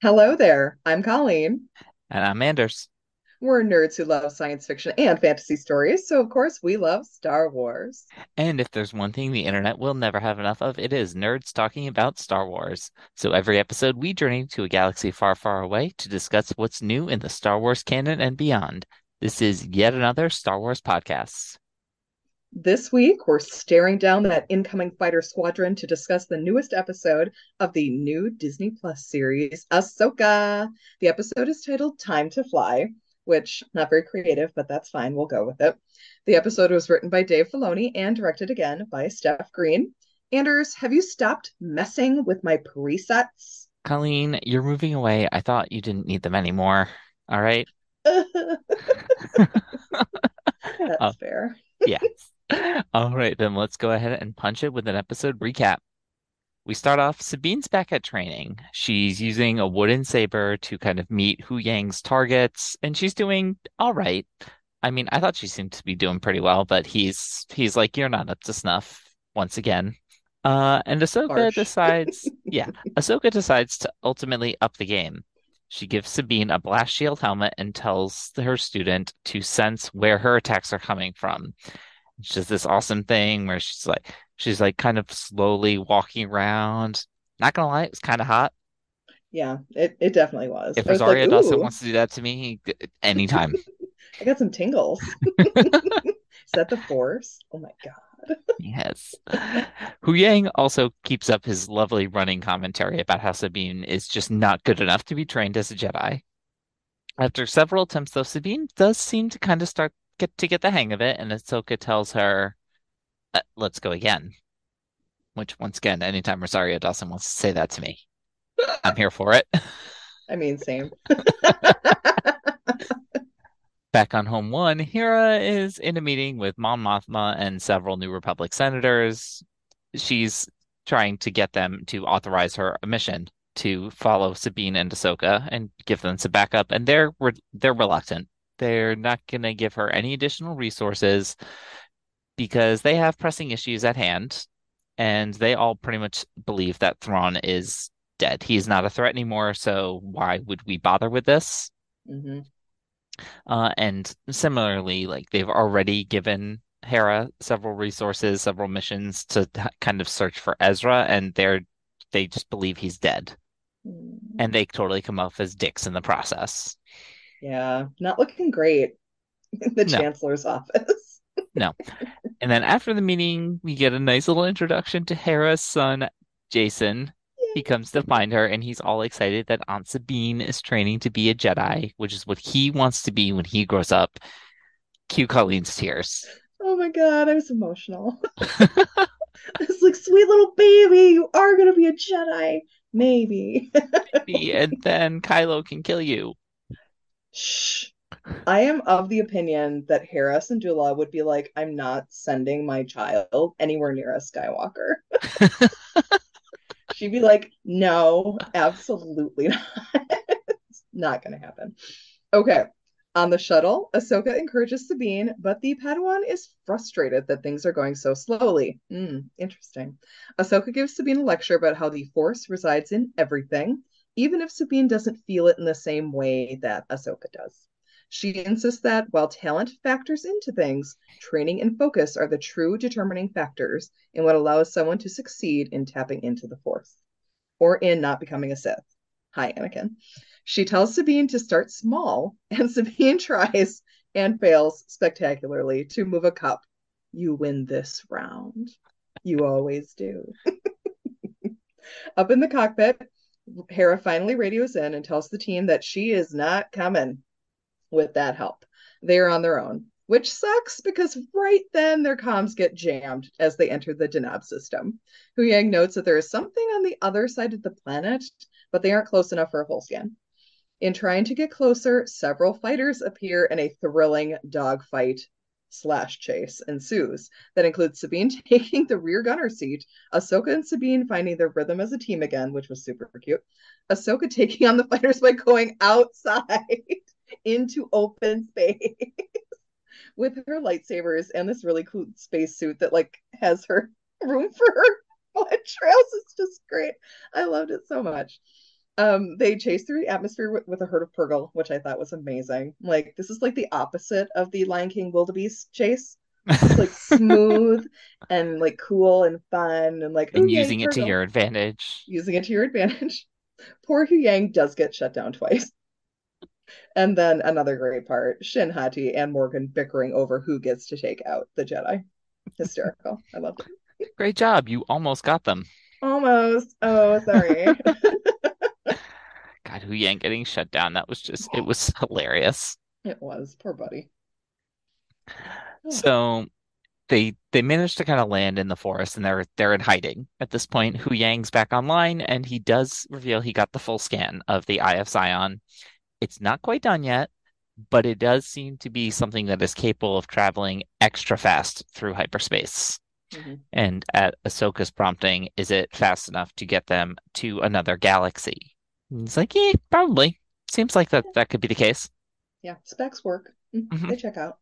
Hello there. I'm Colleen. And I'm Anders. We're nerds who love science fiction and fantasy stories, so of course we love Star Wars. And if there's one thing the internet will never have enough of, it is nerds talking about Star Wars. So every episode, we journey to a galaxy far, far away to discuss what's new in the Star Wars canon and beyond. This is yet another Star Wars podcast. This week, we're staring down that incoming fighter squadron to discuss the newest episode of the new Disney Plus series, Ahsoka. The episode is titled Time to Fly, which not very creative, but that's fine. We'll go with it. The episode was written by Dave Filoni and directed again by Steph Green. Anders, have you stopped messing with my presets? Colleen, you're moving away. I thought you didn't need them anymore. All right. that's Oh. fair. yes. All right, then let's go ahead and punch it with an episode recap. We start off, Sabine's back at training. She's using a wooden saber to kind of meet Huyang's targets, and she's doing all right. I mean, I thought she seemed to be doing pretty well, but he's he's like, You're not up to snuff once again. Uh, and Ahsoka Harsh. decides, yeah, Ahsoka decides to ultimately up the game. She gives Sabine a blast shield helmet and tells her student to sense where her attacks are coming from. Just this awesome thing where she's like, she's like kind of slowly walking around. Not gonna lie, it was kind of hot. Yeah, it, it definitely was. If was Rosario like, Dawson wants to do that to me, anytime. I got some tingles. Is that the force? Oh my god. Yes. Huyang also keeps up his lovely running commentary about how Sabine is just not good enough to be trained as a Jedi. After several attempts, though, Sabine does seem to kind of start get to get the hang of it, and Ahsoka tells her, uh, "Let's go again." Which, once again, anytime Rosario Dawson wants to say that to me, I'm here for it. I mean, same. Back on Home One, Hera is in a meeting with Mon Mothma and several New Republic senators. She's trying to get them to authorize her mission to follow Sabine and Ahsoka and give them some backup, and they're re- they're reluctant. They're not going to give her any additional resources because they have pressing issues at hand, and they all pretty much believe that Thrawn is dead. He's not a threat anymore, so why would we bother with this? hmm Uh, and similarly, like they've already given Hera several resources, several missions to kind of search for Ezra, and they're they just believe he's dead, and they totally come off as dicks in the process. Yeah, not looking great in the No. chancellor's office. No. And then after the meeting, we get a nice little introduction to Hera's son, Jacen. He comes to find her, and he's all excited that Aunt Sabine is training to be a Jedi, which is what he wants to be when he grows up. Cue Colleen's tears. Oh my God, I was emotional. I was like, sweet little baby, you are gonna be a Jedi. Maybe. and then Kylo can kill you. I am of the opinion that Hera Syndulla would be like, I'm not sending my child anywhere near a Skywalker. She'd be like, no, absolutely not. It's not going to happen. Okay. On the shuttle, Ahsoka encourages Sabine, but the Padawan is frustrated that things are going so slowly. Hmm, interesting. Ahsoka gives Sabine a lecture about how the Force resides in everything, even if Sabine doesn't feel it in the same way that Ahsoka does. She insists that while talent factors into things, training and focus are the true determining factors in what allows someone to succeed in tapping into the Force or in not becoming a Sith. Hi, Anakin. She tells Sabine to start small, and Sabine tries and fails spectacularly to move a cup. You win this round. You always do. Up in the cockpit, Hera finally radios in and tells the team that she is not coming with that help. They are on their own. which sucks because right then their comms get jammed as they enter the Deneb system. Huyang notes that there is something on the other side of the planet, but they aren't close enough for a full scan. In trying to get closer, several fighters appear in a thrilling dogfight slash chase ensues that includes Sabine taking the rear gunner seat, Ahsoka and Sabine finding their rhythm as a team again, which was super cute. Ahsoka taking on the fighters by going outside into open space with her lightsabers and this really cool spacesuit that like has her room for her blood trails. It's just great. I loved it so much. Um, they chase through the atmosphere with, with, a herd of Purrgil, which I thought was amazing. Like this is like the opposite of the Lion King wildebeest chase. It's like smooth and like cool and fun and like and using it to your advantage. Using it to your advantage. Poor Huyang does get shut down twice. And then another great part, Shin Hati and Morgan bickering over who gets to take out the Jedi. Hysterical. I loved it. Great job. You almost got them. Almost. Oh, sorry. God, Huyang getting shut down. That was just it was hilarious. It was. Poor buddy. So they they managed to kind of land in the forest and they're they're in hiding at this point. Huyang's back online and he does reveal he got the full scan of the Eye of Sion. It's not quite done yet, but it does seem to be something that is capable of traveling extra fast through hyperspace. Mm-hmm. And at Ahsoka's prompting, is it fast enough to get them to another galaxy? And he's like, yeah, probably. Seems like that that could be the case. Yeah, specs work. Mm-hmm. mm-hmm. They check out.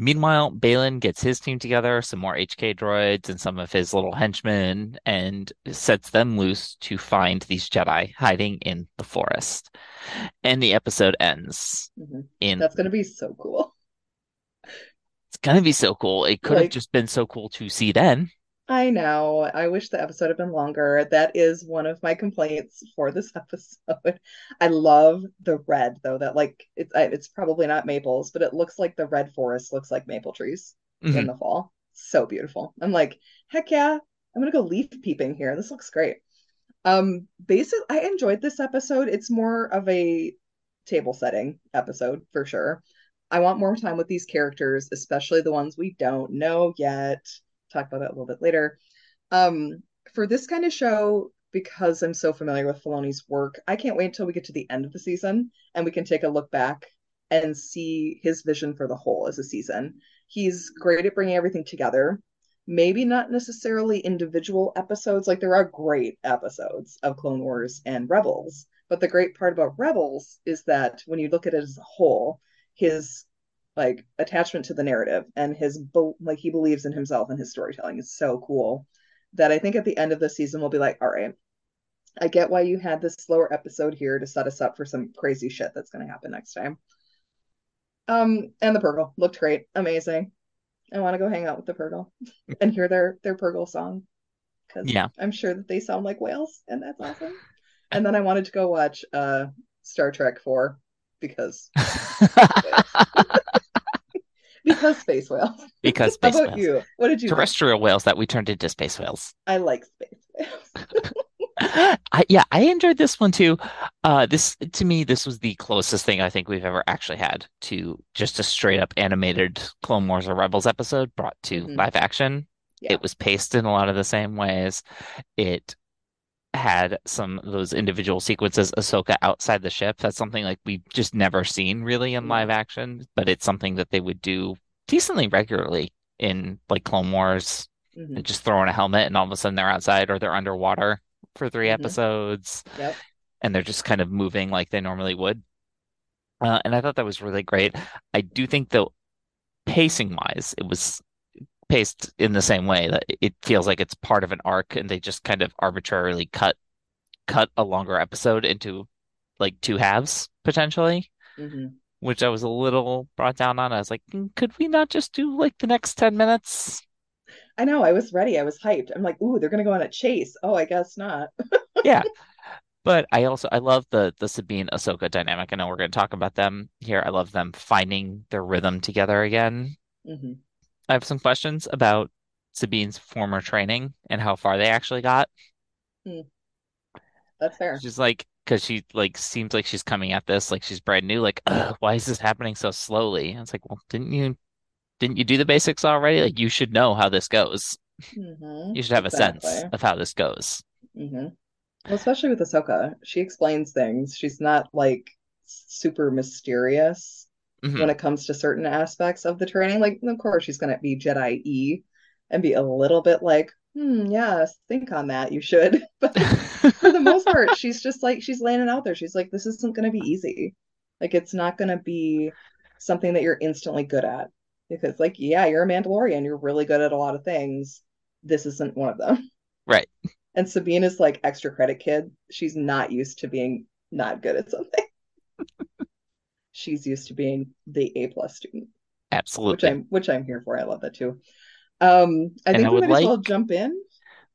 Meanwhile, Baylan gets his team together, some more HK droids and some of his little henchmen, and sets them loose to find these Jedi hiding in the forest. And the episode ends mm-hmm. in. That's going to be so cool. It's going to be so cool. It could like, have just been so cool to see then. I know. I wish the episode had been longer. That is one of my complaints for this episode. I love the red though. That like it's it's probably not maples, but it looks like the red forest looks like maple trees mm-hmm. in the fall. So beautiful. I'm like, heck yeah! I'm gonna go leaf peeping here. This looks great. Um, basically, I enjoyed this episode. It's more of a table setting episode for sure. I want more time with these characters, especially the ones we don't know yet talk about that a little bit later. Um, for this kind of show, because I'm so familiar with Filoni's work, I can't wait until we get to the end of the season and we can take a look back and see his vision for the whole as a season. He's great at bringing everything together. Maybe not necessarily individual episodes, like there are great episodes of Clone Wars and Rebels. But the great part about Rebels is that when you look at it as a whole, his like attachment to the narrative and his like he believes in himself and his storytelling is so cool that I think at the end of the season we'll be like, all right, I get why you had this slower episode here to set us up for some crazy shit that's going to happen next time. Um, and the Purrgil looked great, amazing. I want to go hang out with the Purrgil and hear their their Purrgil song because yeah, I'm sure that they sound like whales, and that's awesome. And then I wanted to go watch uh Star Trek Four because because space whales. Because space How about whales. you? What did you terrestrial think? whales that we turned into space whales? I like space whales. I, yeah, I enjoyed this one too. Uh, this to me, this was the closest thing I think we've ever actually had to just a straight up animated Clone Wars or Rebels episode brought to mm-hmm. live action. Yeah. It was paced in a lot of the same ways. It had some of those individual sequences Ahsoka outside the ship. That's something like we've just never seen really in live action, but it's something that they would do decently regularly in like Clone Wars. Mm-hmm. Just throwing a helmet and all of a sudden they're outside or they're underwater for 3 mm-hmm. episodes. Yep. And they're just kind of moving like they normally would. Uh, and I thought that was really great. I do think though pacing wise, it was paced in the same way that it feels like it's part of an arc and they just kind of arbitrarily cut cut a longer episode into like two halves potentially mm-hmm. Which i was a little brought down on. I was like mm, could we not just do like the next 10 minutes? I know i was ready i was hyped. I'm like ooh they're gonna go on a chase. Oh i guess not. Yeah. But i also i love the the sabine ahsoka dynamic. I know we're going to talk about them here. I love them finding their rhythm together again. Mm-hmm. I have some questions about Sabine's former training and how far they actually got. Hmm. That's fair. Just like, because she like seems like she's coming at this like she's brand new. Like, why is this happening so slowly? And it's like, well, didn't you didn't you do the basics already? Like, you should know how this goes. Mhm. You should have a sense of how this goes. hmm Well, especially with Ahsoka, she explains things. She's not like super mysterious Mhm. when it comes to certain aspects of the training. Like, of course, she's going to be Jedi E and be a little bit like, hmm, yes, think on that. You should. But most part, she's just like, she's laying it out there. She's like, this isn't going to be easy. Like, it's not going to be something that you're instantly good at. Because, like, yeah, you're a Mandalorian. You're really good at a lot of things. This isn't one of them. Right. And Sabine is like extra credit kid. She's not used to being not good at something. She's used to being the A plus student, Absolutely. which I'm which I'm here for. I love that too. Um, I And think I we might as well jump in.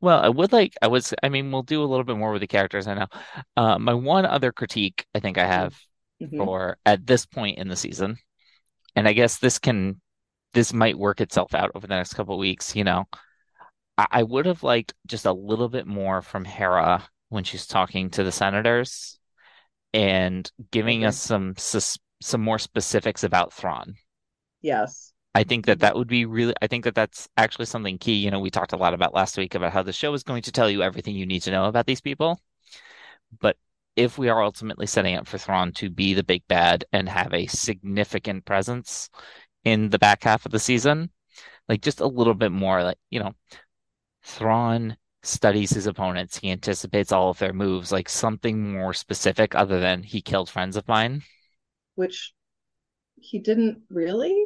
Well, I would like, I was, I mean, we'll do a little bit more with the characters I know. Uh, my one other critique I think I have Mhm. for at this point in the season, and I guess this can, this might work itself out over the next couple of weeks, you know. I, I would have liked just a little bit more from Hera when she's talking to the senators and giving agree. us some sus some more specifics about Thrawn. Yes. I think that that would be really, I think that that's actually something key. You know, we talked a lot about last week about how the show is going to tell you everything you need to know about these people. But if we are ultimately setting up for Thrawn to be the big bad and have a significant presence in the back half of the season, like just a little bit more, like, you know, Thrawn studies his opponents. He anticipates all of their moves, like something more specific other than he killed friends of mine. Which he didn't really.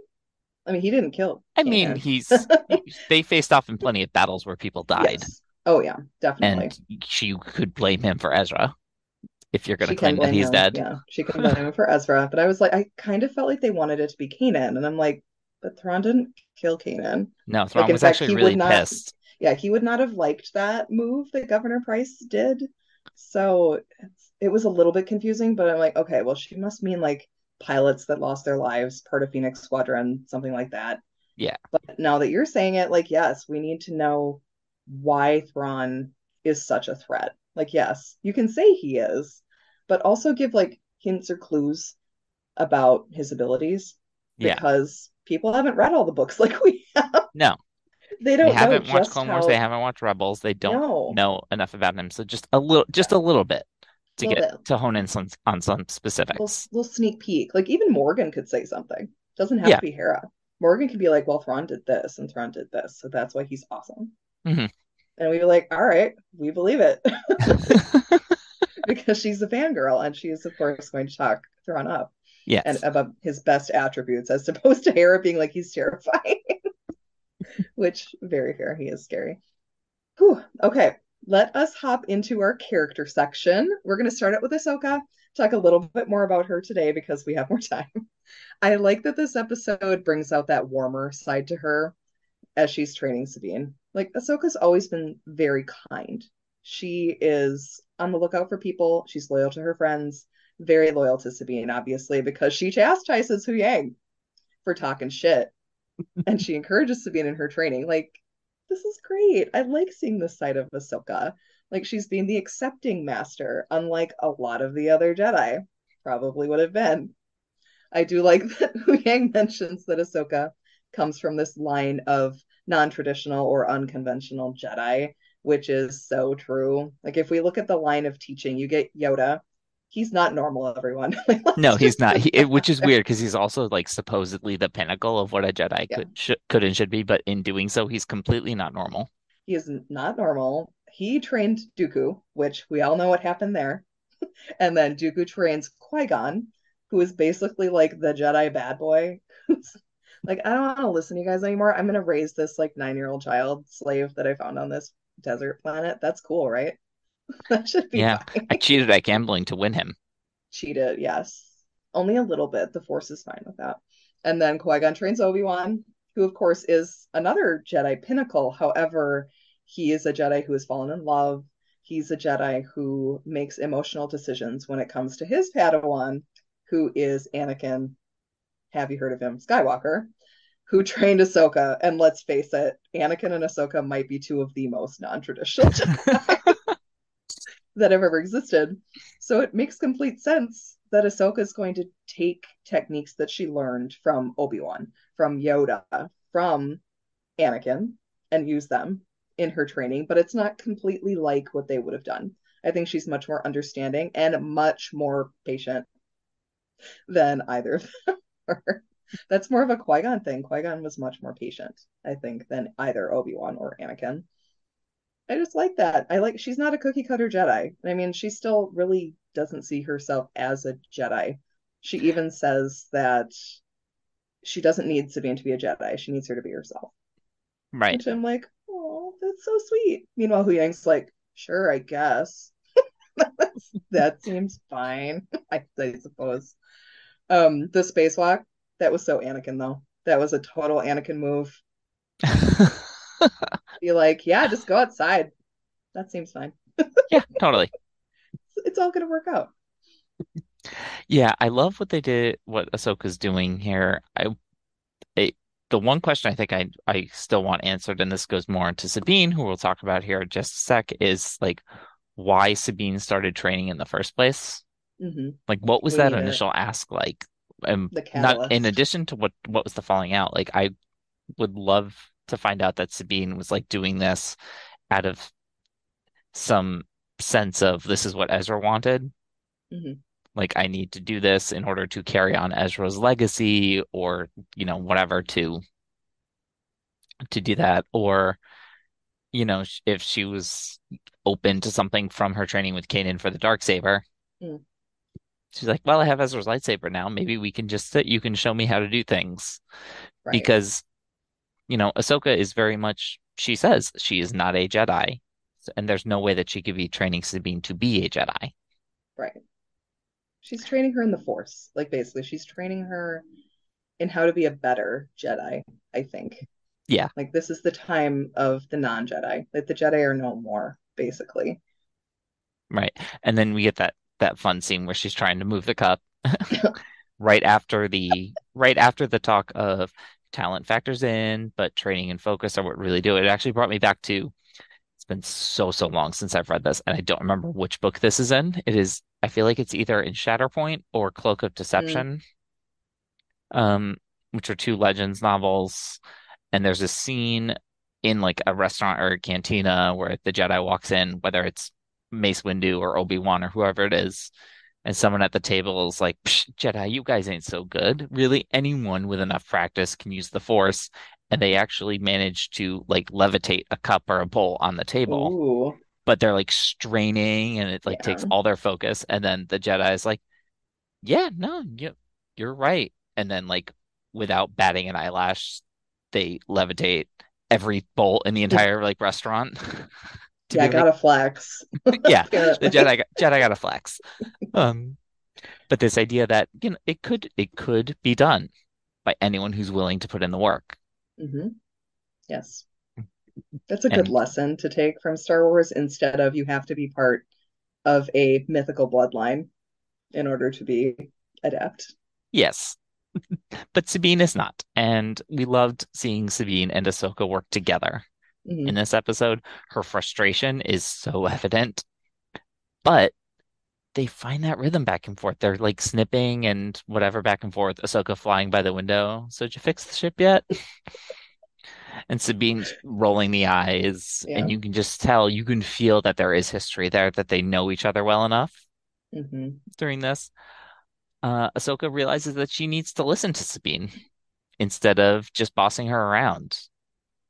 I mean, he didn't kill I mean, he's they faced off in plenty of battles where people died. Yes. Oh yeah, definitely. And she could blame him for Ezra if you're going to claim that he's him. dead. Yeah, she could blame him for Ezra. But I was like, I kind of felt like they wanted it to be Kanan, and I'm like, but Thrawn didn't kill Kanan. No, Thrawn in was fact, actually really not- pissed. yeah, he would not have liked that move that Governor Pryce did. So it's, it was a little bit confusing, but I'm like, okay, well, she must mean like pilots that lost their lives, part of Phoenix Squadron, something like that. Yeah. But now that you're saying it, like, yes, we need to know why Thrawn is such a threat. Like, yes, you can say he is, but also give like hints or clues about his abilities Yeah. because people haven't read all the books like we have. No, They they don't know haven't watched Clone how... Wars. They haven't watched Rebels. They don't No. know enough about him. So just a little, just a little bit to get bit. to hone in some, on some little, specifics. little sneak peek. Like even Morgan could say something. Doesn't have Yeah. to be Hera. Morgan could be like, "Well, Thrawn did this, and Thrawn did this, so that's why he's awesome." Mhm. And we were like, "All right, we believe it," because she's a fangirl, and she is of course going to talk Thrawn up Yes. and about his best attributes, as opposed to Hera being like he's terrifying. Which very fair, he is scary. Whew. Okay, let us hop into our character section. We're going to start out with Ahsoka, talk a little bit more about her today because we have more time. I like that this episode brings out that warmer side to her as she's training Sabine. Like, Ahsoka's always been very kind. She is on the lookout for people, she's loyal to her friends, very loyal to Sabine, obviously, because she chastises Huyang for talking shit. and she encourages Sabine in her training. Like, this is great. I like seeing this side of Ahsoka. Like she's being the accepting master, unlike a lot of the other Jedi probably would have been. I do like that Huyang mentions that Ahsoka comes from this line of non-traditional or unconventional Jedi, which is so true. Like if we look at the line of teaching, you get Yoda. He's not normal, everyone. Like, No, he's not. He, it, which is weird because he's also like supposedly the pinnacle of what a Jedi Yeah. could should, could and should be, but in doing so, he's completely not normal. He is not normal. He trained Dooku, which we all know what happened there. and then Dooku trains Qui-Gon, who is basically like the Jedi bad boy. like, I don't want to listen to you guys anymore. I'm gonna raise this like nine-year-old child slave that I found on this desert planet. That's cool, right? that should be Yeah. fine. I cheated at gambling to win him. Cheated, yes. Only a little bit. The Force is fine with that. And then Qui-Gon trains Obi-Wan, who of course is another Jedi pinnacle. However, he is a Jedi who has fallen in love. He's a Jedi who makes emotional decisions when it comes to his Padawan, who is Anakin. Have you heard of him? Skywalker, who trained Ahsoka. And let's face it, Anakin and Ahsoka might be two of the most non-traditional Jedi. That have ever existed. So it makes complete sense that Ahsoka is going to take techniques that she learned from Obi-Wan, from Yoda, from Anakin, and use them in her training, but it's not completely like what they would have done. I think she's much more understanding and much more patient than either of them. That's more of a Qui Gon thing. Qui Gon was much more patient, I think, than either Obi Wan or Anakin. I just like that. I like she's not a cookie cutter Jedi. I mean, she still really doesn't see herself as a Jedi. She even says that she doesn't need Sabine to be a Jedi. She needs her to be herself. Right. Which I'm like, oh, that's so sweet. Meanwhile, Huyang's like, sure, I guess. that seems fine, I, I suppose. Um, the spacewalk, that was so Anakin though. That was a total Anakin move. Be like, yeah, just go outside. That seems fine. yeah, totally. It's all gonna work out. Yeah, I love what they did, what Ahsoka's doing here. I, it, the one question I think I I still want answered, and this goes more into Sabine, who we'll talk about here in just a sec, is like why Sabine started training in the first place. Mm-hmm. Like, what was We that need it. initial ask like? Um, not in addition to what what was the falling out. Like, I would love to find out that Sabine was like doing this out of some sense of this is what Ezra wanted. Mhm. Like, I need to do this in order to carry on Ezra's legacy, or you know, whatever to to do that, or you know, if she was open to something from her training with Kanan for the dark saber. Mm. She's like, well, I have Ezra's lightsaber now. Maybe we can just you can show me how to do things Right. because you know, Ahsoka is very much she says she is not a Jedi, and there's no way that she could be training Sabine to be a Jedi. Right. She's training her in the Force. Like basically, she's training her in how to be a better Jedi, I think. Yeah. Like this is the time of the non-Jedi. Like the Jedi are no more, basically. Right. And then we get that that fun scene where she's trying to move the cup right after the right after the talk of talent factors in, but training and focus are what really do it. It actually brought me back to it's been so so long since I've read this, and I don't remember which book this is in. It is I feel like it's either in Shatterpoint or Cloak of Deception, um, which are two Legends novels. And there's a scene in like a restaurant or a cantina where the Jedi walks in, whether it's Mace Windu or Obi-Wan or whoever it is, and someone at the table is like, "Psh, Jedi, you guys ain't so good. Really, anyone with enough practice can use the Force. And they actually manage to like levitate a cup or a bowl on the table, Ooh. but they're like straining and it like takes all their focus. And then the Jedi is like, Yeah, no, you, you're right. And then like without batting an eyelash, they levitate every bowl in the entire like restaurant. to Yeah, like, gotta flex. yeah, the Jedi got, Jedi got a flex. Um, but this idea that you know it could it could be done by anyone who's willing to put in the work. Mm-hmm. Yes. That's a good lesson to take from Star Wars instead of you have to be part of a mythical bloodline in order to be adept. Yes, but Sabine is not, and we loved seeing Sabine and Ahsoka work together Mhm. in this episode. Her frustration is so evident, but they find that rhythm back and forth. They're like snipping and whatever back and forth. Ahsoka flying by the window. So did you fix the ship yet? And Sabine's rolling the eyes, Yeah. and you can just tell, you can feel that there is history there, that they know each other well enough Mhm. during this. Uh, Ahsoka realizes that she needs to listen to Sabine instead of just bossing her around.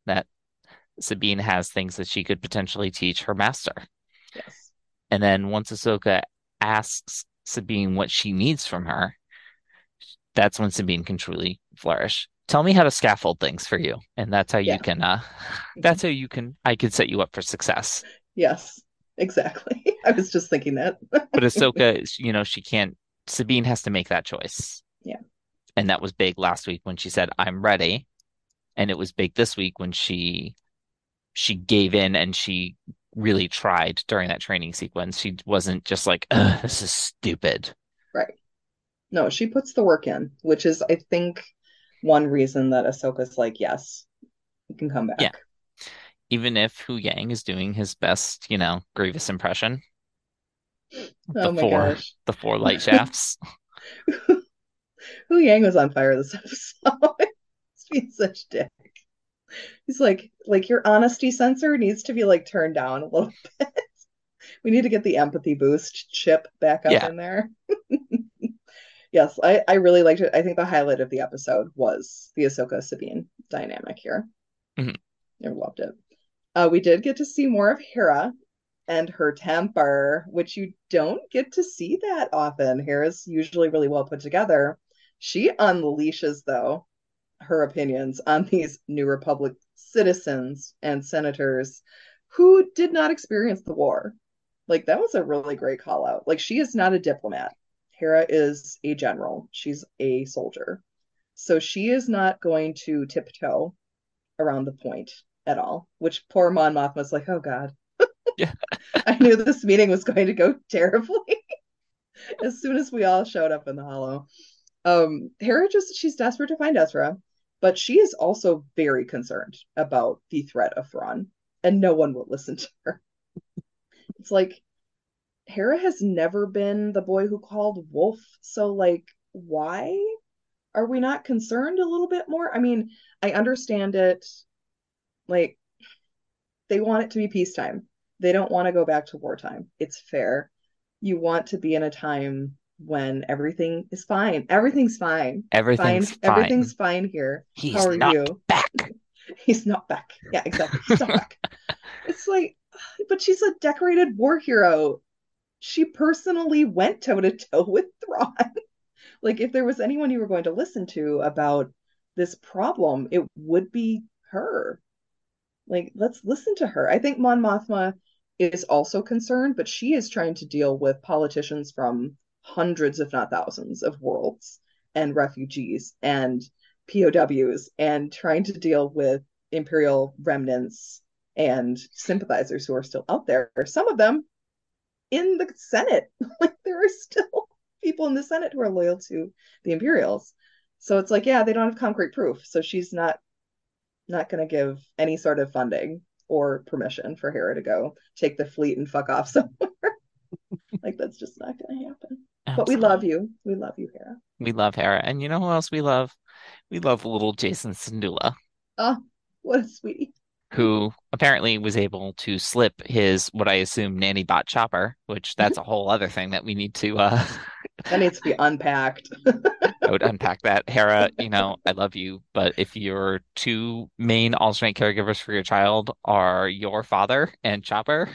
That Sabine has things that she could potentially teach her master. Yes. And then once Ahsoka asks Sabine what she needs from her, that's when Sabine can truly flourish. Tell me how to scaffold things for you, and that's how you can. Uh, that's how you can. I can set you up for success. Yes. Exactly. I was just thinking that. But Ahsoka, is- you know, she can't. Sabine has to make that choice. Yeah. And that was big last week when she said, "I'm ready," and it was big this week when she she gave in and she really tried during that training sequence. She wasn't just like, "This is stupid." Right. No, she puts the work in, which is, I think, one reason that Ahsoka's like, yes, you can come back. Yeah. Even if Huyang is doing his best, you know, Grievous impression. The oh my four gosh. the four light shafts. Huyang was on fire this episode. He's such dick. He's like, like your honesty sensor needs to be like turned down a little bit. We need to get the empathy boost chip back up Yeah. in there. Yes, I, I really liked it. I think the highlight of the episode was the Ahsoka Sabine dynamic here. Mhm. I loved it. Uh, we did get to see more of Hera and her temper, which you don't get to see that often. Hera's usually really well put together. She unleashes, though, her opinions on these New Republic citizens and senators who did not experience the war. Like, that was a really great call out. Like, she is not a diplomat. Hera is a general, she's a soldier. So she is not going to tiptoe around the point at all, which poor Mon Mothma's like, oh God. Yeah. I knew this meeting was going to go terribly as soon as we all showed up in the hollow. Um, Hera just she's desperate to find Ezra, but she is also very concerned about the threat of Thrawn, and no one will listen to her. It's like Hera has never been the boy who called wolf, so like why are we not concerned a little bit more? I mean, I understand it like they want it to be peacetime. They don't want to go back to wartime. It's fair. You want to be in a time when everything is fine. Everything's fine. Everything's fine. Everything's fine here. He's How are not you? back. He's not back. Yeah, exactly. He's not back. It's like, but she's a decorated war hero. She personally went toe to toe with Thrawn. like, if there was anyone you were going to listen to about this problem, it would be her. Like, let's listen to her. I think Mon Mothma is also concerned, but she is trying to deal with politicians from hundreds, if not thousands, of worlds and refugees and POWs and trying to deal with imperial remnants and sympathizers who are still out there. Some of them in the Senate. like there are still people in the Senate who are loyal to the Imperials. So it's like, yeah, they don't have concrete proof. So she's not not going to give any sort of funding or permission for Hera to go take the fleet and fuck off somewhere. like that's just not going to happen. But we love you. We love you, Hera. We love Hera. And you know who else we love? We love little Jacen Syndulla, Oh, what a sweetie. who apparently was able to slip his what I assume nanny bot chopper, which that's a whole other thing that we need to uh That needs to be unpacked. I would unpack that. Hera, you know, I love you, but if your two main alternate caregivers for your child are your father and Chopper,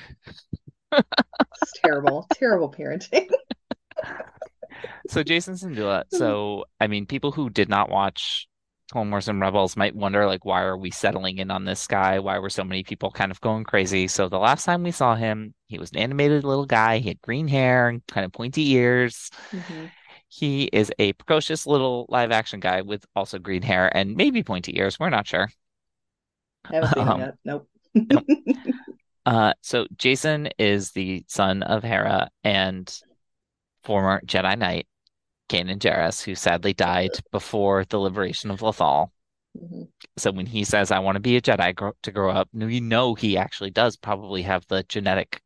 It's terrible, terrible parenting. So Jacen Syndulla. So, I mean, people who did not watch Clone Wars and Rebels might wonder, like, why are we settling in on this guy? Why were so many people kind of going crazy? So the last time we saw him, he was an animated little guy. He had green hair and kind of pointy ears. Mhm. He is a precocious little live action guy with also green hair and maybe pointy ears. We're not sure. Haven't seen Um, yet. Nope. nope. Uh, so Jacen is the son of Hera and former Jedi Knight Kanan Jarrus, who sadly died before the liberation of Lothal. Mhm. So when he says, "I want to be a Jedi gro- to grow up," you know he actually does probably have the genetic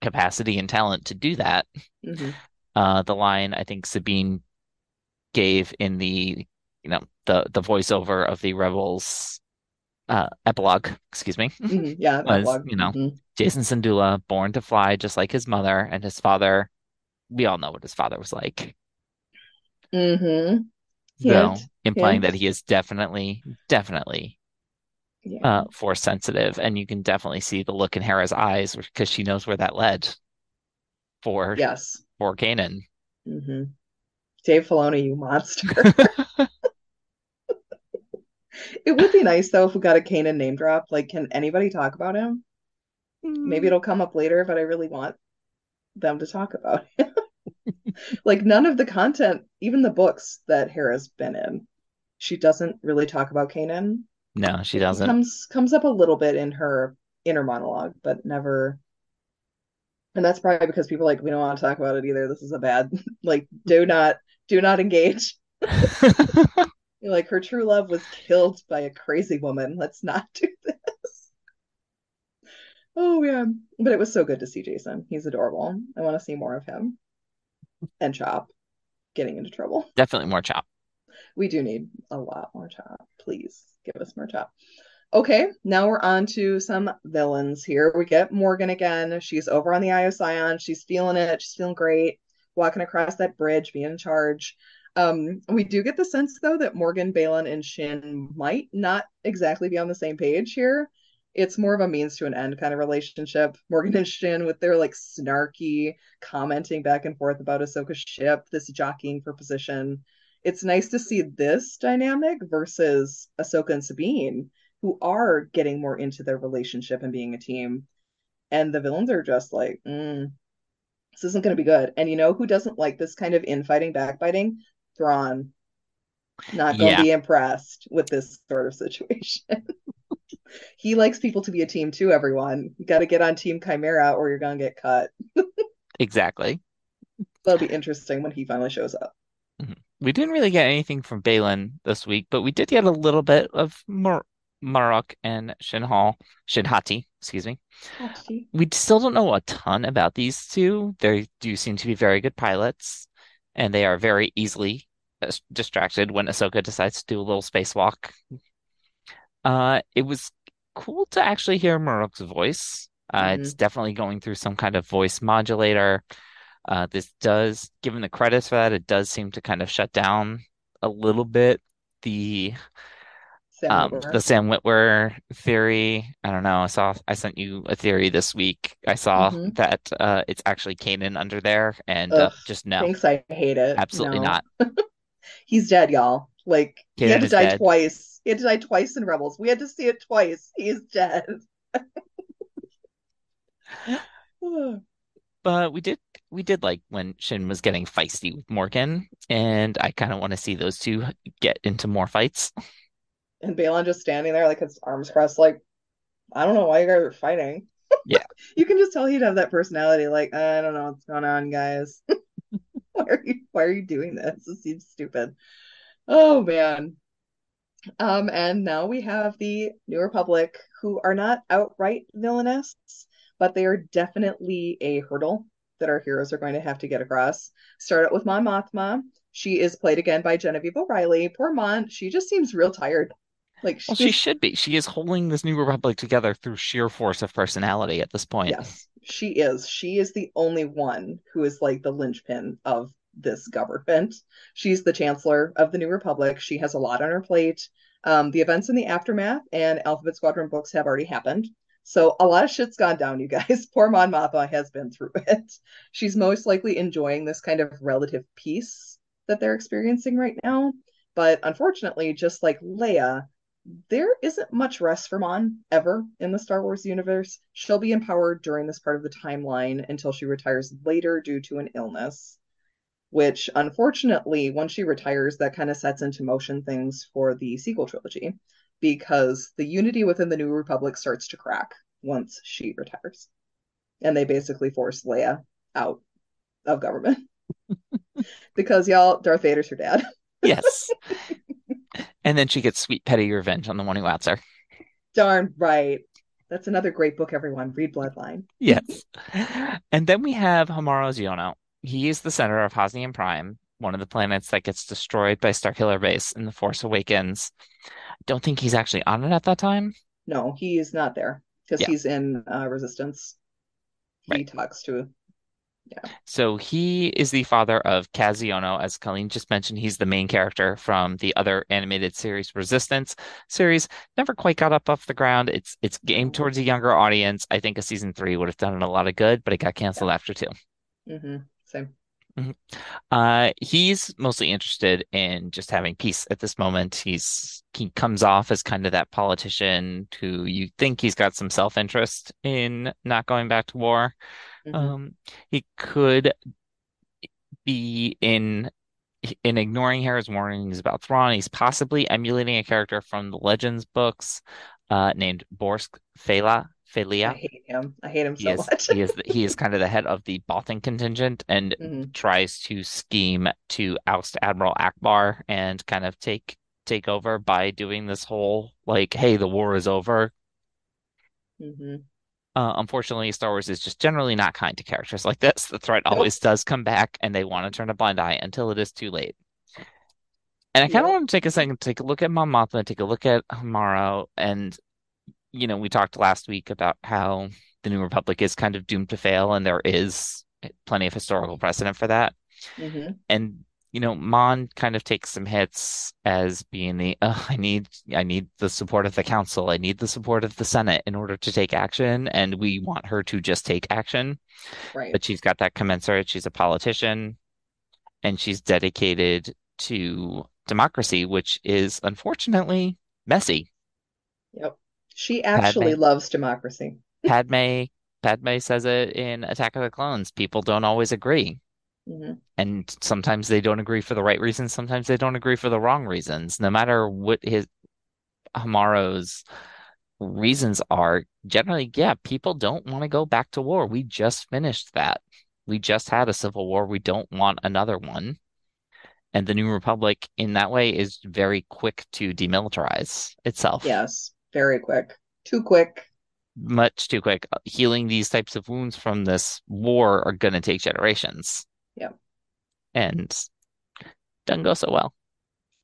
capacity and talent to do that. Mhm. Uh, the line I think Sabine gave in the, you know, the the voiceover of the Rebels uh, epilogue, excuse me, Mhm. Yeah, Was, epilogue. you know, Mhm. Jacen Syndulla, born to fly just like his mother and his father. We all know what his father was like. Mm-hmm. So implying that he is definitely, definitely Yeah. uh, force sensitive, and you can definitely see the look in Hera's eyes because she knows where that led for Yes. for Kanan. hmm Dave Filoni, you monster. It would be nice though if we got a Kanan name drop. Like, can anybody talk about him? Maybe it'll come up later, but I really want them to talk about. Like, none of the content, even the books that Hera's been in, she doesn't really talk about Kanan. No, she doesn't. comes comes up a little bit in her inner monologue, but never. And that's probably because people are like we don't want to talk about it either. This is a bad like do not do not engage. Like her true love was killed by a crazy woman. Let's not do. Oh yeah, But it was so good to see Jacen. He's adorable. I want to see more of him. And Chop getting into trouble. Definitely more chop. We do need a lot more Chop. Please give us more Chop. Okay, now we're on to some villains here. We get Morgan again. She's over on the of Sion. She's feeling it. She's feeling great. Walking across that bridge, being in charge. Um, we do get the sense though that Morgan, Baylan, and Shin might not exactly be on the same page here. It's more of a means to an end kind of relationship. Morgan and Shin with their like snarky commenting back and forth about Ahsoka's ship, this jockeying for position. It's nice to see this dynamic versus Ahsoka and Sabine, who are getting more into their relationship and being a team. And the villains are just like, mm, this isn't going to be good. And you know who doesn't like this kind of infighting, backbiting? Thrawn. Not going to Yeah. be impressed with this sort of situation. he likes people to be a team too, everyone. You got to get on Team Chimaera or you're going to get cut. Exactly. That'll be interesting when he finally shows up. We didn't really get anything from Baylan this week, but we did get a little bit of Mar Marrok and Shinhal, Shin Hati, excuse me. We still don't know a ton about these two. They do seem to be very good pilots, and they are very easily uh, distracted when Ahsoka decides to do a little spacewalk. Uh, it was cool to actually hear Marrok's voice. Uh, It's definitely going through some kind of voice modulator. Uh, this does, given the credits for that, it does seem to kind of shut down a little bit the Sam um, Witwer. the Sam Witwer theory. I don't know. I saw I sent you a theory this week. I saw Mhm. that uh, it's actually Kanan under there, and uh, Ugh, just no, Thanks, I hate it. absolutely No. not. He's dead, y'all. Like he had to die dead. twice. He had to die twice in Rebels. We had to see it twice. He's dead. But we did we did like when Shin was getting feisty with Morgan, and I kind of want to see those two get into more fights. and Baylan just standing there, like his arms crossed, like, I don't know why you guys are fighting. Yeah. you can just tell he'd have that personality, like, I don't know what's going on, guys. why are you why are you doing this? This seems stupid. Oh man. Um, and now we have the New Republic, who are not outright villainous, but they are definitely a hurdle that our heroes are going to have to get across. Start out with Mon Mothma. She is played again by Genevieve O'Reilly. Poor Mon, she just seems real tired. Like Well, she should be. She is holding this new Republic together through sheer force of personality at this point. Yes, she is. She is the only one who is like the linchpin of this government. She's the chancellor of the New Republic. She has a lot on her plate. Um, the events in the aftermath and Alphabet Squadron books have already happened. So a lot of shit's gone down, you guys. Poor Mon Mothma has been through it. She's most likely enjoying this kind of relative peace that they're experiencing right now. But unfortunately, just like Leia, there isn't much rest for Mon ever in the Star Wars universe. She'll be empowered during this part of the timeline until she retires later due to an illness, which unfortunately, once she retires, that kind of sets into motion things for the sequel trilogy because the unity within the New Republic starts to crack once she retires. And they basically force Leia out of government. because y'all, Darth Vader's her dad. Yes. And then she gets sweet petty revenge on the one who outs her. Darn right. That's another great book, everyone. Read Bloodline. Yes. And then we have Hamato Xiono. He is the center of Hosnian Prime, one of the planets that gets destroyed by Starkiller Base in The Force Awakens. I Don't think he's actually on it at that time. No, he is not there because Yeah. he's in uh, Resistance. He Right. talks to Yeah. So he is the father of Kaz Xiono, as Colleen just mentioned. He's the main character from the other animated series, Resistance series. Never quite got up off the ground. It's it's aimed towards a younger audience. I think a season three would have done it a lot of good, but it got canceled after two. Hmm Uh, he's mostly interested in just having peace at this moment. He's he comes off as kind of that politician who you think he's got some self-interest in not going back to war. Mhm. Um, he could be in in ignoring Hera's warnings about Thrawn. He's possibly emulating a character from the Legends books, uh, named Borsk Fey'lya I hate him. I hate him He so is much. he is he is kind of the head of the Bothan contingent and Mhm. tries to scheme to oust Admiral Ackbar and kind of take take over by doing this whole like, hey, the war is over. Mhm. Uh, unfortunately, Star Wars is just generally not kind to characters like this. The threat always does come back, and they want to turn a blind eye until it is too late. And I kind of Yep. want to take a second, take a look at Mon Mothma, take a look at Hamato, and you know, we talked last week about how the New Republic is kind of doomed to fail, and there is plenty of historical precedent for that. hmm And you know, Mon kind of takes some hits as being the "Ugh, I need I need the support of the council, I need the support of the Senate in order to take action, and we want her to just take action. Right. But she's got that commensurate. She's a politician, and she's dedicated to democracy, which is unfortunately messy. Yep. She actually Padme. loves democracy. Padme Padme says it in Attack of the Clones. People don't always agree. hmm And sometimes they don't agree for the right reasons, sometimes they don't agree for the wrong reasons. No matter what his Hamato's reasons are, generally, yeah, people don't want to go back to war. We just finished that. We just had a civil war. We don't want another one. And the New Republic, in that way, is very quick to demilitarize itself. Yes. Very quick. Too quick. Much too quick. Uh, healing these types of wounds from this war are going to take generations. Yeah. And doesn't go so well.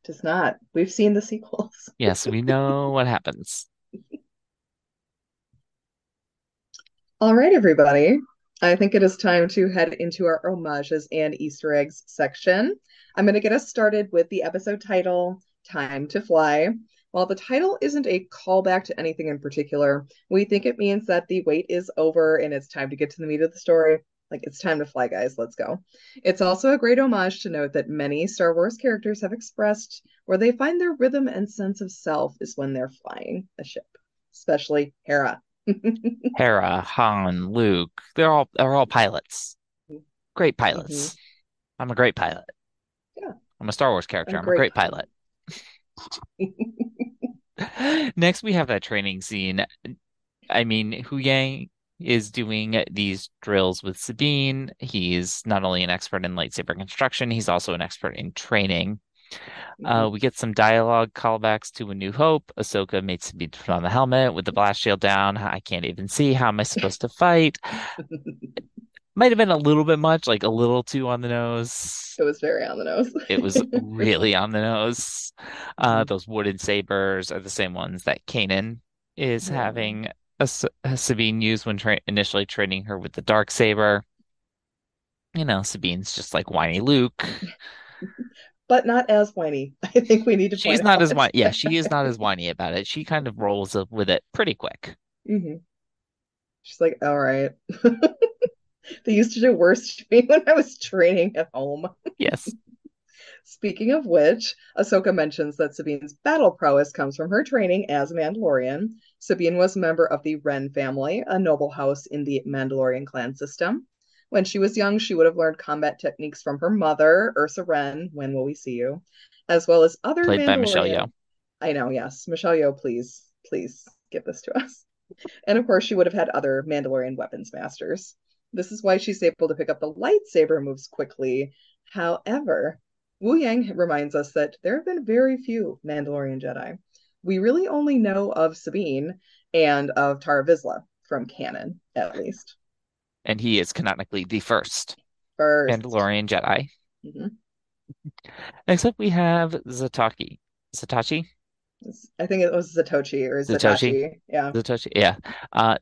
Does not. We've seen the sequels. Yes, we know what happens. All right, everybody. I think it is time to head into our homages and Easter eggs section. I'm going to get us started with the episode title, Time to Fly. While the title isn't a callback to anything in particular, we think it means that the wait is over and it's time to get to the meat of the story. Like, it's time to fly, guys. Let's go. It's also a great homage to note that many Star Wars characters have expressed where they find their rhythm and sense of self is when they're flying a ship, especially Hera. Hera, Han, Luke, they're all they're all pilots. Mm-hmm. Great pilots. Mm-hmm. I'm a great pilot. Yeah. I'm a Star Wars character. I'm, a great great pilot. Next, we have that training scene. I mean, Huyang is doing these drills with Sabine. He's not only an expert in lightsaber construction, he's also an expert in training. Uh, we get some dialogue callbacks to A New Hope. Ahsoka made Sabine put on the helmet with the blast shield down. I can't even see. How am I supposed to fight? Might have been a little bit much, like a little too on the nose. It was very on the nose. It was really on the nose. Uh, Mhm. those wooden sabers are the same ones that Kanan is Yeah. having a, a Sabine use when tra initially training her with the dark saber. You know, Sabine's just like whiny Luke. but not as whiny. I think we need to She's not as whiny. Yeah, she is not as whiny about it. She kind of rolls up with it pretty quick. hmm She's like, all right. They used to do worse to me when I was training at home. Yes. Speaking of which, Ahsoka mentions that Sabine's battle prowess comes from her training as a Mandalorian. Sabine was a member of the Wren family, a noble house in the Mandalorian clan system. When she was young, she would have learned combat techniques from her mother, Ursa Wren, When Will We See You, as well as other Played by Michelle Yeoh. I know, yes. Michelle Yeoh, please, please give this to us. And of course, she would have had other Mandalorian weapons masters. This is why she's able to pick up the lightsaber moves quickly. However, Huyang reminds us that there have been very few Mandalorian Jedi. We really only know of Sabine and of Tarre Vizsla from canon, at least. And he is canonically the first First. Mandalorian Jedi. Mhm. Next up, we have Zataki. Zatachi? I think it was Zatochi or Zatoshi? Zatachi. Yeah. Zatoshi? Yeah. Uh,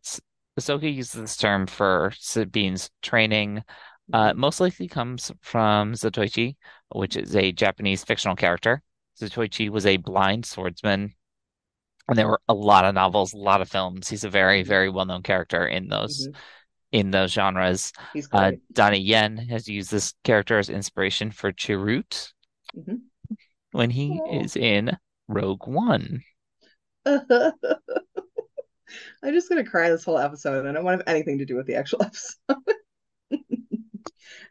Ahsoka uses this term for Sabine's training. Uh, most likely comes from Zatoichi, which is a Japanese fictional character. Zatoichi was a blind swordsman, and there were a lot of novels, a lot of films. He's a very, very well-known character in those Mhm. in those genres. Uh. Donnie Yen has used this character as inspiration for Chirrut Mhm. when he Oh. is in Rogue One. I'm just gonna cry this whole episode. I don't want to have anything to do with the actual episode.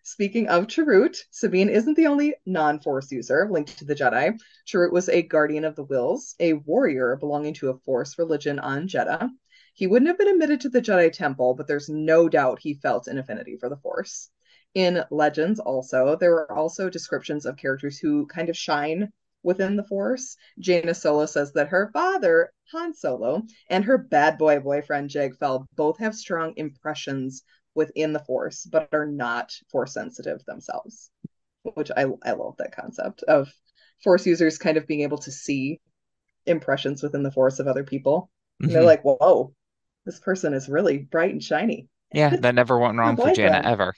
Speaking of Chirrut, Sabine isn't the only non-Force user linked to the Jedi. Chirrut was a guardian of the Whills, a warrior belonging to a Force religion on Jedha. He wouldn't have been admitted to the Jedi Temple, but there's no doubt he felt an affinity for the Force. In Legends, also, there were also descriptions of characters who kind of shine within the Force. Jaina Solo says that her father, Han Solo, and her bad boy boyfriend, Jag Fel, both have strong impressions within the Force, but are not Force sensitive themselves. Which I, I love that concept of Force users kind of being able to see impressions within the Force of other people. And they're mm-hmm. like, whoa, this person is really bright and shiny. Yeah, that never went wrong for Jaina ever.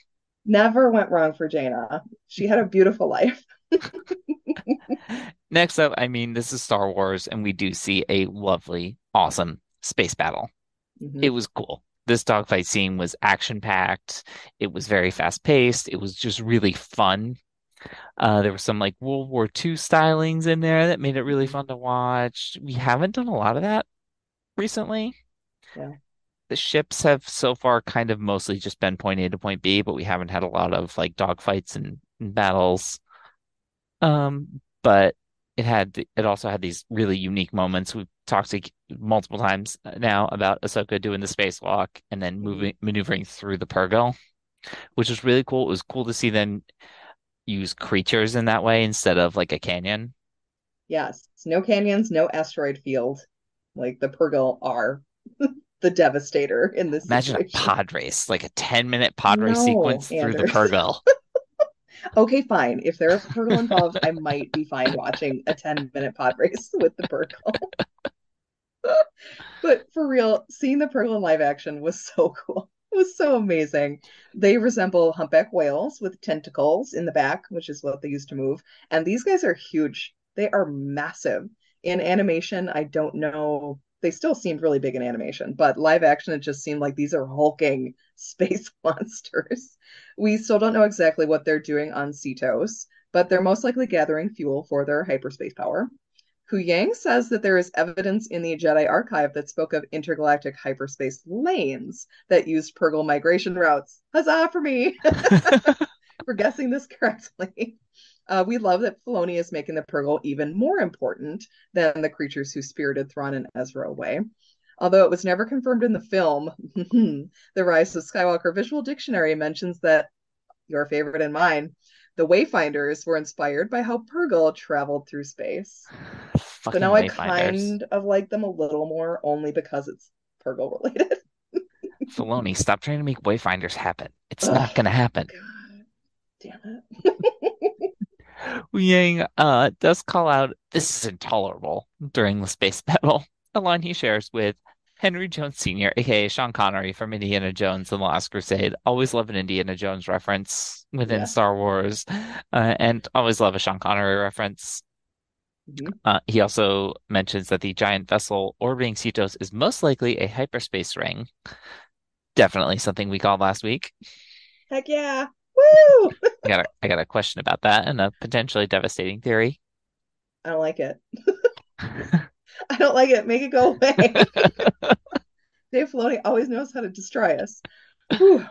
Never went wrong for Jaina. She had a beautiful life. Next up, I mean, this is Star Wars, and we do see a lovely, awesome space battle. Mhm. It was cool. This dogfight scene was action-packed. It was very fast-paced. It was just really fun. Uh, there were some like World War II stylings in there that made it really fun to watch. We haven't done a lot of that recently. Yeah. The ships have so far kind of mostly just been point A to point B, but we haven't had a lot of like dogfights and, and battles. Um, but it had it also had these really unique moments. We've talked to multiple times now about Ahsoka doing the spacewalk and then moving maneuvering through the Purrgil, which was really cool. It was cool to see them use creatures in that way instead of like a canyon. Yes. No canyons, no asteroid field. Like the Purrgil are the devastator in this Imagine a situation. pod race, like a 10 minute pod race No, sequence through the Anders. Okay, fine. If there is a Purrgil involved, I might be fine watching a 10 minute pod race with the Purrgil. But for real, seeing the Purrgil in live action was so cool. It was so amazing. They resemble humpback whales with tentacles in the back, which is what they use to move. And these guys are huge. They are massive. In animation, I don't know. They still seemed really big in animation, but live action, it just seemed like these are hulking space monsters. We still don't know exactly what they're doing on Seatos, but they're most likely gathering fuel for their hyperspace power. Huyang says that there is evidence in the Jedi archive that spoke of intergalactic hyperspace lanes that used Purrgil migration routes. Huzzah for me for guessing this correctly. Uh, we love that Filoni is making the Purrgil even more important than the creatures who spirited Thrawn and Ezra away. Although it was never confirmed in the film, the Rise of Skywalker Visual Dictionary mentions that your favorite and mine, the Wayfinders were inspired by how Purrgil traveled through space. So now I kind of like them a little more only because it's Purrgil related. Filoni, stop trying to make Wayfinders happen. It's Ugh. not going to happen. God damn it. Yang uh, does call out, this is intolerable during the space battle, a line he shares with Henry Jones Sr., aka Sean Connery from Indiana Jones and the Last Crusade. Always love an Indiana Jones reference within Yeah. Star Wars, uh, and always love a Sean Connery reference. Mhm. Uh, he also mentions that the giant vessel orbiting Seatos is most likely a hyperspace ring. Definitely something we called last week. Heck yeah. Woo! I got a, I got a question about that and a potentially devastating theory. I don't like it. I don't like it. Make it go away. Dave Filoni always knows how to destroy us. Whew.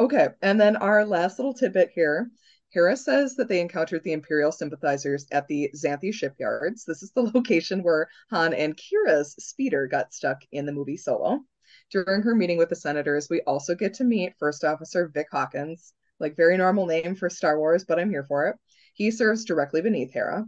Okay, and then our last little tidbit here. Hera says that they encountered the Imperial sympathizers at the Xanthi shipyards. This is the location where Han and Qi'ra's speeder got stuck in the movie Solo. During her meeting with the senators, we also get to meet First Officer Vic Hawkins. Like, very normal name for Star Wars, but I'm here for it. He serves directly beneath Hera.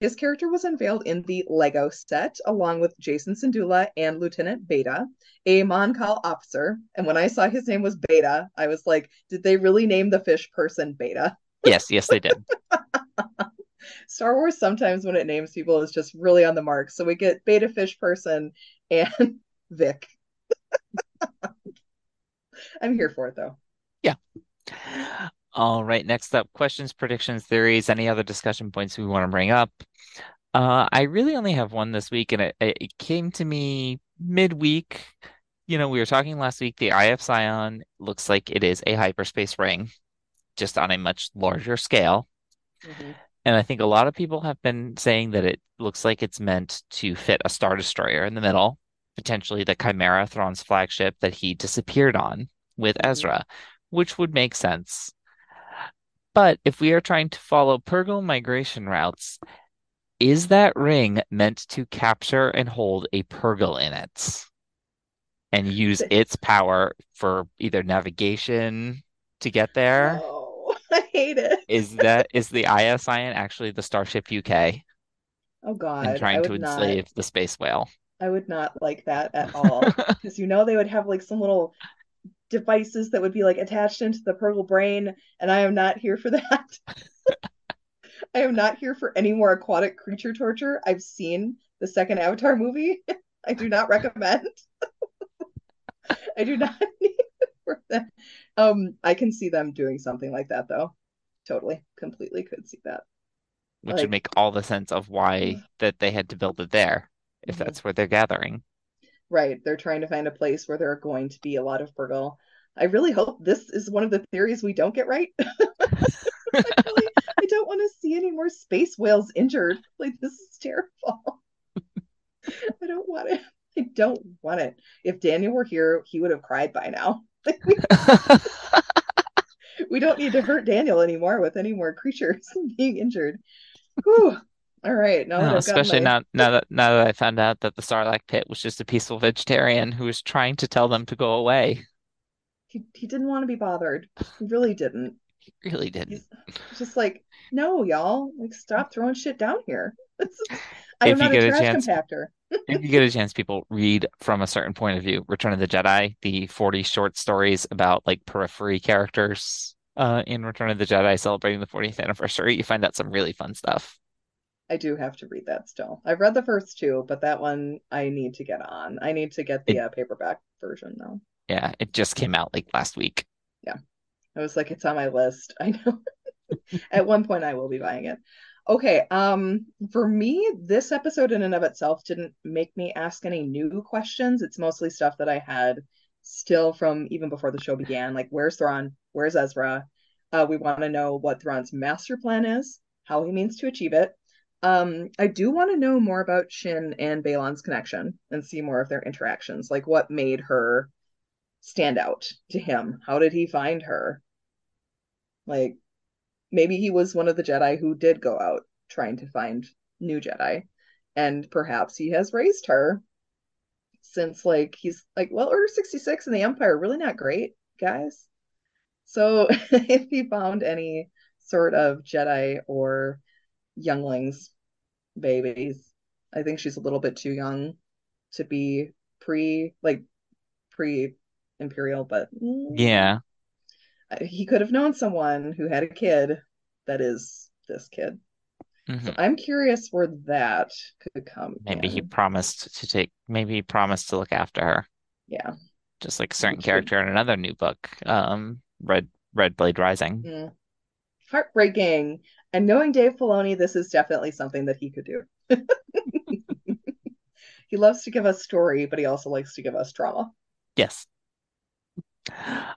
His character was unveiled in the Lego set, along with Jacen Syndulla and Lieutenant Beta, a Mon Cal officer. And when I saw his name was Beta, I was like, did they really name the fish person Beta? Yes, yes, they did. Star Wars sometimes when it names people is just really on the mark. So we get Beta Fish Person and Vic. I'm here for it though. All right, next up, questions, predictions, theories, any other discussion points we want to bring up. Uh, I really only have one this week, and it, it came to me midweek. You know, we were talking last week, the Eye of Sion looks like it is a hyperspace ring, just on a much larger scale. Mhm. And I think a lot of people have been saying that it looks like it's meant to fit a Star Destroyer in the middle, potentially the Chimaera, Thrawn's flagship that he disappeared on with Mhm. Ezra, which would make sense. But if we are trying to follow Purrgil migration routes, is that ring meant to capture and hold a Purrgil in it and use its power for either navigation to get there? Oh, I hate it. Is that is the Eye of Sion actually the Starship UK? Oh God, and I trying to would not. enslave the space whale. I would not like that at all. Because you know they would have like some little devices that would be like attached into the Purrgil brain, and I am not here for that. I am not here for any more aquatic creature torture. I've seen the second Avatar movie. I do not recommend. I do not need for that. Um, I can see them doing something like that though. Totally, completely could see that. which Like- would make all the sense of why that they had to build it there, if Mhm. that's where they're gathering. Right. They're trying to find a place where there are going to be a lot of Purrgil. I really hope this is one of the theories we don't get right. I really, I don't want to see any more space whales injured. Like this is terrible. I don't want it. I don't want it. If Daniel were here, he would have cried by now. We, we don't need to hurt Daniel anymore with any more creatures being injured. Whew. All right. Now No, especially my- now, now that now that I found out that the Sarlacc pit was just a peaceful vegetarian who was trying to tell them to go away. he, he didn't want to be bothered. He really didn't. He really didn't. He's just like, no, y'all, like stop throwing shit down here. I am If you not a get a trash chance- compactor. If you get a chance, people read from a certain point of view. Return of the Jedi, the 40 short stories about like periphery characters uh, in Return of the Jedi celebrating the 40th anniversary. You find out some really fun stuff. I do have to read that still. I've read the first two, but that one I need to get on. I need to get the uh, paperback version though. Yeah, it just came out like last week. Yeah. I was like, it's on my list. I know. At one point I will be buying it. Okay, um, for me, this episode in and of itself didn't make me ask any new questions. It's mostly stuff that I had still from even before the show began, like where's Thrawn? Where's Ezra? Uh, we want to know what Thrawn's master plan is, how he means to achieve it. Um, I do want to know more about Shin and Baylan's connection and see more of their interactions, like what made her stand out to him. How did he find her? Like maybe he was one of the Jedi who did go out trying to find new Jedi, and perhaps he has raised her since like he's like, well, Order 66 and the Empire really not great, guys. So if he found any sort of Jedi or younglings, babies, I think she's a little bit too young to be pre like pre Imperial, but Yeah. he could have known someone who had a kid that is this kid. Mhm. So I'm curious where that could come Maybe he promised to take, maybe he promised to look after her, Yeah. just like a certain character in another new book, um, Red Red Blade Rising. Mm. Heartbreaking. And knowing Dave Filoni, this is definitely something that he could do. he loves to give us story, but he also likes to give us drama. Yes.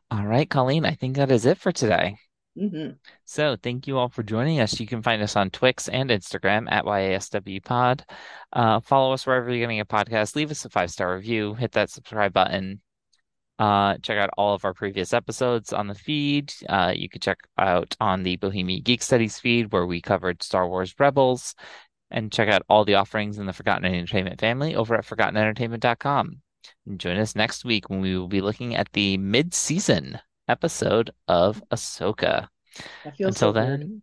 All right, Colleen, I think that is it for today. hmm So thank you all for joining us. You can find us on Twix and Instagram at YASW Pod. Uh, follow us wherever you're getting a podcast. Leave us a five star review. Hit that subscribe button. Uh, check out all of our previous episodes on the feed. Uh, you can check out on the Bohemian Geek Studies feed where we covered Star Wars Rebels, and check out all the offerings in the Forgotten Entertainment family over at ForgottenEntertainment.com. And join us next week when we will be looking at the mid-season episode of Ahsoka. Until so then,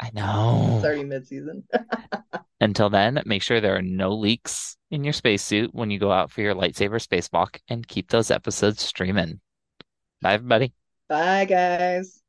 I know. It's already mid-season. Until then, make sure there are no leaks in your spacesuit when you go out for your lightsaber spacewalk and keep those episodes streaming. Bye, everybody. Bye, guys.